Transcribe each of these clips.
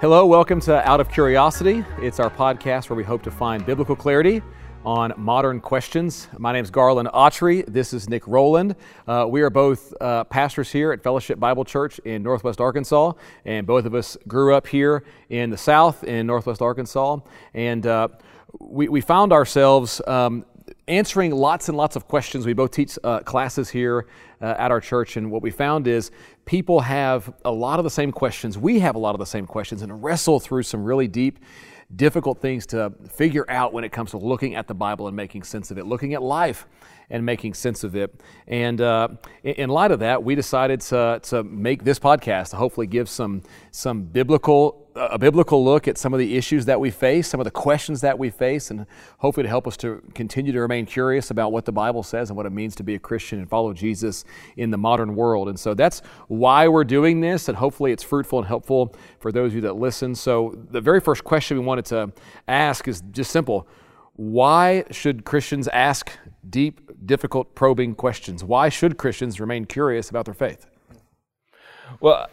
Hello, welcome to Out of Curiosity. It's our podcast where we hope to find biblical clarity on modern questions. My name is Garland Autry. This is Nick Rowland. Uh, we are both uh, pastors here at Fellowship Bible Church in Northwest Arkansas, and both of us grew up here in the South in Northwest Arkansas. And uh, we, we found ourselves um, answering lots and lots of questions. We both teach uh, classes here uh, at our church, and what we found is people have a lot of the same questions. We have a lot of the same questions and wrestle through some really deep, difficult things to figure out when it comes to looking at the Bible and making sense of it, looking at life and making sense of it. And uh, in light of that, we decided to, to make this podcast to hopefully give some, some biblical a biblical look at some of the issues that we face, some of the questions that we face, and hopefully to help us to continue to remain curious about what the Bible says and what it means to be a Christian and follow Jesus in the modern world. And so that's why we're doing this, and hopefully it's fruitful and helpful for those of you that listen. So the very first question we wanted to ask is just simple why should Christians ask deep, difficult, probing questions? Why should Christians remain curious about their faith? Well,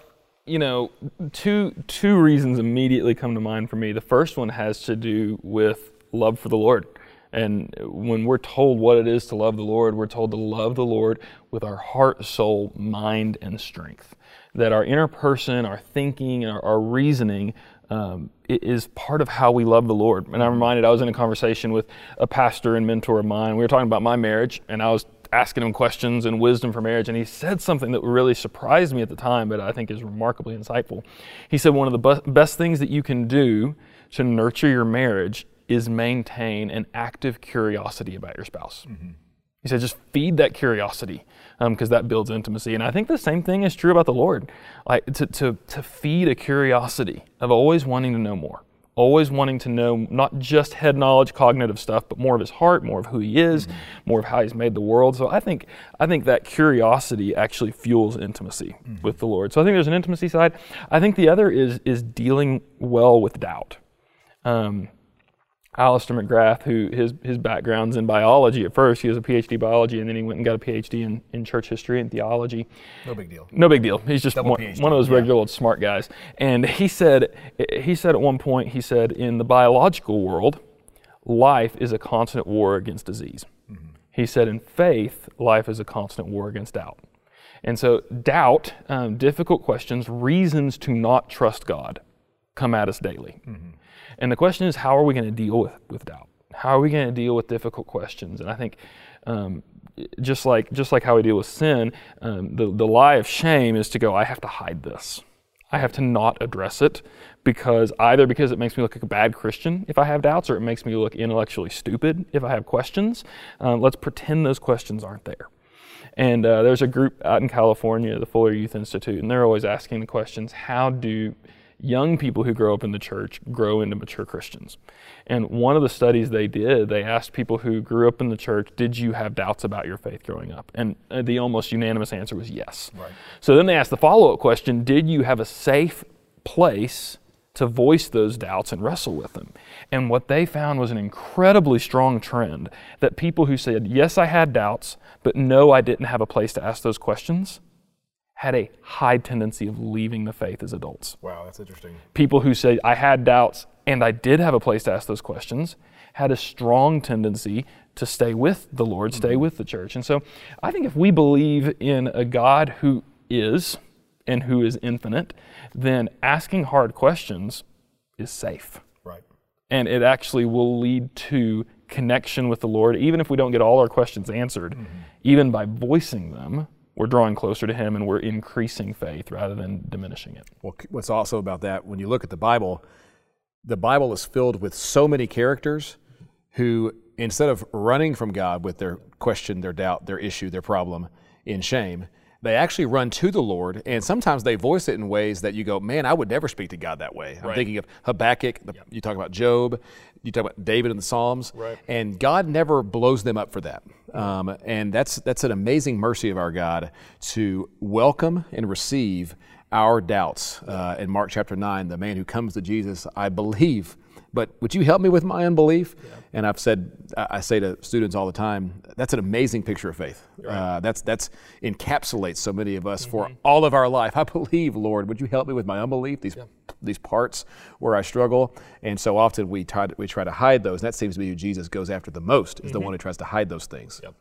you know, two two reasons immediately come to mind for me. The first one has to do with love for the Lord. And when we're told what it is to love the Lord, we're told to love the Lord with our heart, soul, mind, and strength. That our inner person, our thinking, our, our reasoning um, is part of how we love the Lord. And I'm reminded I was in a conversation with a pastor and mentor of mine. We were talking about my marriage, and I was asking him questions and wisdom for marriage, and he said something that really surprised me at the time, but I think is remarkably insightful. He said one of the best things that you can do to nurture your marriage is maintain an active curiosity about your spouse. Mm-hmm. He said, just feed that curiosity because um, that builds intimacy. And I think the same thing is true about the Lord. Like to, to, to feed a curiosity of always wanting to know more always wanting to know not just head knowledge, cognitive stuff, but more of his heart, more of who he is, mm-hmm. more of how he's made the world. So I think I think that curiosity actually fuels intimacy mm-hmm. with the Lord. So I think there's an intimacy side. I think the other is is dealing well with doubt. Um, Alister McGrath, who his his background's in biology at first. He was a PhD in biology, and then he went and got a PhD in, in church history and theology. No big deal. No big deal. He's just one, one, of those regular yeah. old smart guys. And he said he said at one point he said in the biological world, life is a constant war against disease. Mm-hmm. He said in faith, life is a constant war against doubt. And so doubt, um, difficult questions, reasons to not trust God, come at us daily. Mm-hmm. And the question is, how are we going to deal with, with doubt? How are we going to deal with difficult questions? And I think um, just like just like how we deal with sin, um, the the lie of shame is to go. I have to hide this. I have to not address it because either because it makes me look like a bad Christian if I have doubts, or it makes me look intellectually stupid if I have questions. Um, let's pretend those questions aren't there. And uh, there's a group out in California, the Fuller Youth Institute, and they're always asking the questions: How do young people who grow up in the church grow into mature Christians. And one of the studies they did, they asked people who grew up in the church, did you have doubts about your faith growing up? And uh, the almost unanimous answer was yes. Right. So then they asked the follow up question Did you have a safe place to voice those doubts and wrestle with them? And what they found was an incredibly strong trend that people who said, Yes, I had doubts, but no, I didn't have a place to ask those questions had a high tendency of leaving the faith as adults. Wow, that's interesting. People who say, I had doubts and I did have a place to ask those questions, had a strong tendency to stay with the Lord, stay mm-hmm. with the church. And so I think if we believe in a God who is and who is infinite, then asking hard questions is safe. Right. And it actually will lead to connection with the Lord, even if we don't get all our questions answered, mm-hmm. even by voicing them we're drawing closer to Him and we're increasing faith rather than diminishing it. Well, what's also about that, when you look at the Bible, the Bible is filled with so many characters who, instead of running from God with their question, their doubt, their issue, their problem in shame, they actually run to the Lord, and sometimes they voice it in ways that you go, "Man, I would never speak to God that way." I'm right. thinking of Habakkuk. The, yep. You talk about Job. You talk about David in the Psalms, right. and God never blows them up for that. Um, and that's that's an amazing mercy of our God to welcome and receive our doubts. Uh, in Mark chapter nine, the man who comes to Jesus, I believe but would you help me with my unbelief? Yeah. And I've said, I say to students all the time, that's an amazing picture of faith. Right. Uh, that's that's encapsulates so many of us mm-hmm. for all of our life. I believe, Lord, would you help me with my unbelief? These yeah. these parts where I struggle, and so often we try to, we try to hide those. And That seems to be who Jesus goes after the most, is mm-hmm. the one who tries to hide those things. Yep.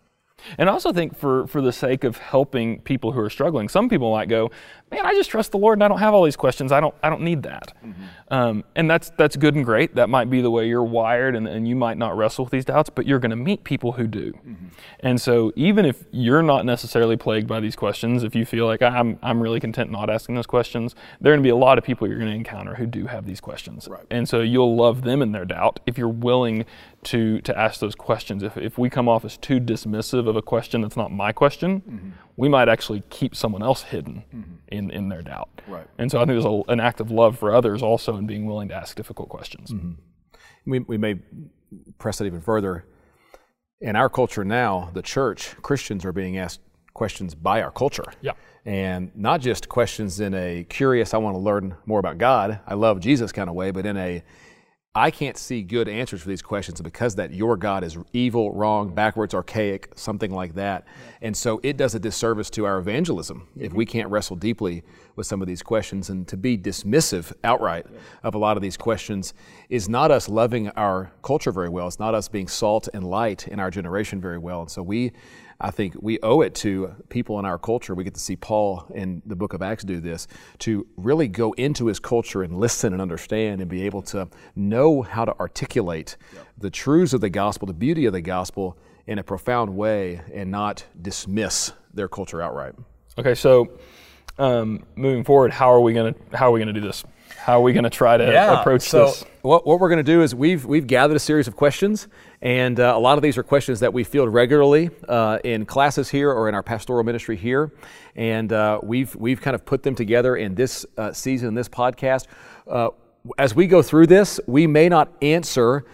And I also think for, for the sake of helping people who are struggling, some people might go, man, I just trust the Lord and I don't have all these questions. I don't, I don't need that. Mm-hmm. Um, and that's, that's good and great. That might be the way you're wired and, and you might not wrestle with these doubts, but you're going to meet people who do. Mm-hmm. And so even if you're not necessarily plagued by these questions, if you feel like I'm, I'm really content not asking those questions, there are going to be a lot of people you're going to encounter who do have these questions. Right. And so you'll love them in their doubt if you're willing to, to ask those questions. If, if we come off as too dismissive of a question that's not my question, mm-hmm. we might actually keep someone else hidden mm-hmm. in, in their doubt. Right. And so I think there's a, an act of love for others also in being willing to ask difficult questions. Mm-hmm. We, we may press it even further. In our culture now, the church, Christians are being asked questions by our culture. Yeah. And not just questions in a curious, I want to learn more about God, I love Jesus kind of way, but in a I can't see good answers for these questions because that your God is evil, wrong, backwards, archaic, something like that. And so it does a disservice to our evangelism if we mm-hmm. can't wrestle deeply with some of these questions. And to be dismissive outright of a lot of these questions is not us loving our culture very well. It's not us being salt and light in our generation very well. And so we I think we owe it to people in our culture. We get to see Paul in the book of Acts do this to really go into his culture and listen and understand and be able to know how to articulate yep. the truths of the gospel, the beauty of the gospel in a profound way and not dismiss their culture outright. Okay, so um, moving forward, how are we gonna how are we gonna do this? How are we going to try to yeah. approach so this? What, what we're going to do is we've, we've gathered a series of questions, and uh, a lot of these are questions that we field regularly uh, in classes here or in our pastoral ministry here. And uh, we've, we've kind of put them together in this uh, season, in this podcast. Uh, as we go through this, we may not answer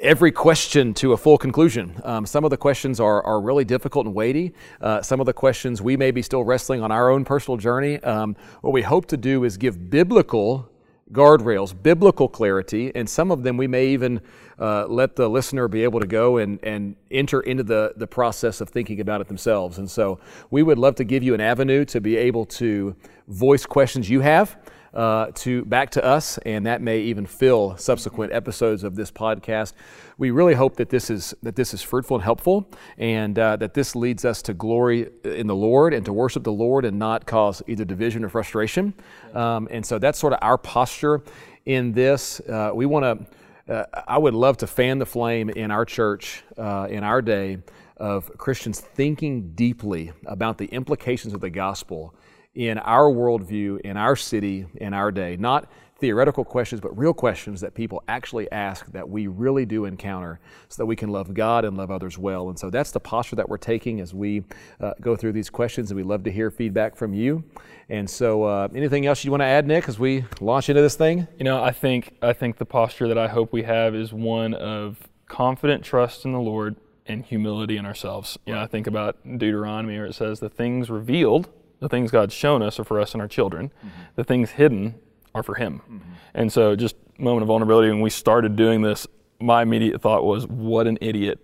every question to a full conclusion. Um, some of the questions are, are really difficult and weighty. Uh, some of the questions we may be still wrestling on our own personal journey. Um, what we hope to do is give biblical guardrails, biblical clarity, and some of them we may even uh, let the listener be able to go and, and enter into the, the process of thinking about it themselves. And so we would love to give you an avenue to be able to voice questions you have uh, to back to us, and that may even fill subsequent episodes of this podcast. We really hope that this is that this is fruitful and helpful, and uh, that this leads us to glory in the Lord and to worship the Lord, and not cause either division or frustration. Um, and so that's sort of our posture in this. Uh, we want to. Uh, I would love to fan the flame in our church uh, in our day of Christians thinking deeply about the implications of the gospel in our worldview, in our city, in our day. Not theoretical questions, but real questions that people actually ask that we really do encounter so that we can love God and love others well. And so that's the posture that we're taking as we uh, go through these questions, and we love to hear feedback from you. And so, uh, anything else you want to add, Nick, as we launch into this thing? You know, I think I think the posture that I hope we have is one of confident trust in the Lord and humility in ourselves. You know, I think about Deuteronomy where it says the things revealed the things God's shown us are for us and our children. Mm-hmm. The things hidden are for Him. Mm-hmm. And so, just moment of vulnerability. When we started doing this, my immediate thought was, "What an idiot!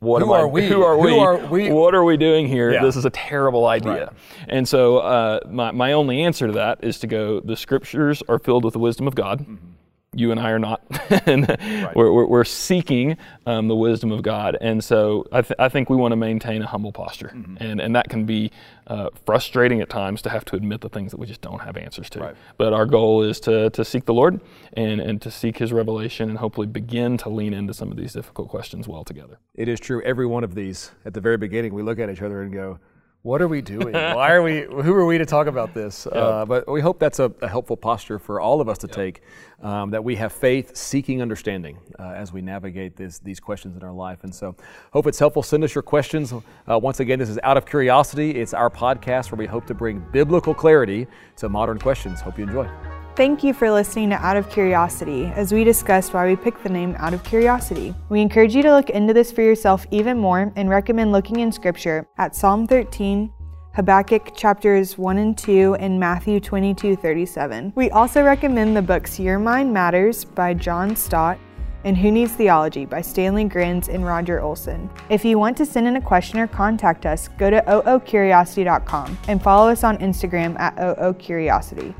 What who are I, we? Who are we? Who are we? What are we doing here? Yeah. This is a terrible idea." Right. And so, uh, my my only answer to that is to go. The Scriptures are filled with the wisdom of God. Mm-hmm you and I are not. and right. we're, we're, seeking um, the wisdom of God. And so I, th- I think we want to maintain a humble posture. Mm-hmm. And, and that can be uh, frustrating at times to have to admit the things that we just don't have answers to. Right. But our goal is to, to seek the Lord and, and to seek His revelation and hopefully begin to lean into some of these difficult questions well together. It is true. Every one of these, at the very beginning, we look at each other and go, what are we doing? Why are we? Who are we to talk about this? Yeah. Uh, but we hope that's a, a, helpful posture for all of us to yeah. take. Um, that we have faith, seeking understanding uh, as we navigate this, these questions in our life. And so, hope it's helpful. Send us your questions. Uh, once again, this is out of curiosity. It's our podcast where we hope to bring biblical clarity to modern questions. Hope you enjoy. Thank you for listening to Out of Curiosity as we discussed why we picked the name Out of Curiosity. We encourage you to look into this for yourself even more and recommend looking in Scripture at Psalm 13, Habakkuk chapters 1 and 2, and Matthew 22 37. We also recommend the books Your Mind Matters by John Stott and Who Needs Theology by Stanley Grenz and Roger Olson. If you want to send in a question or contact us, go to oocuriosity.com and follow us on Instagram at oocuriosity.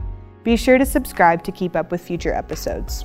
Be sure to subscribe to keep up with future episodes.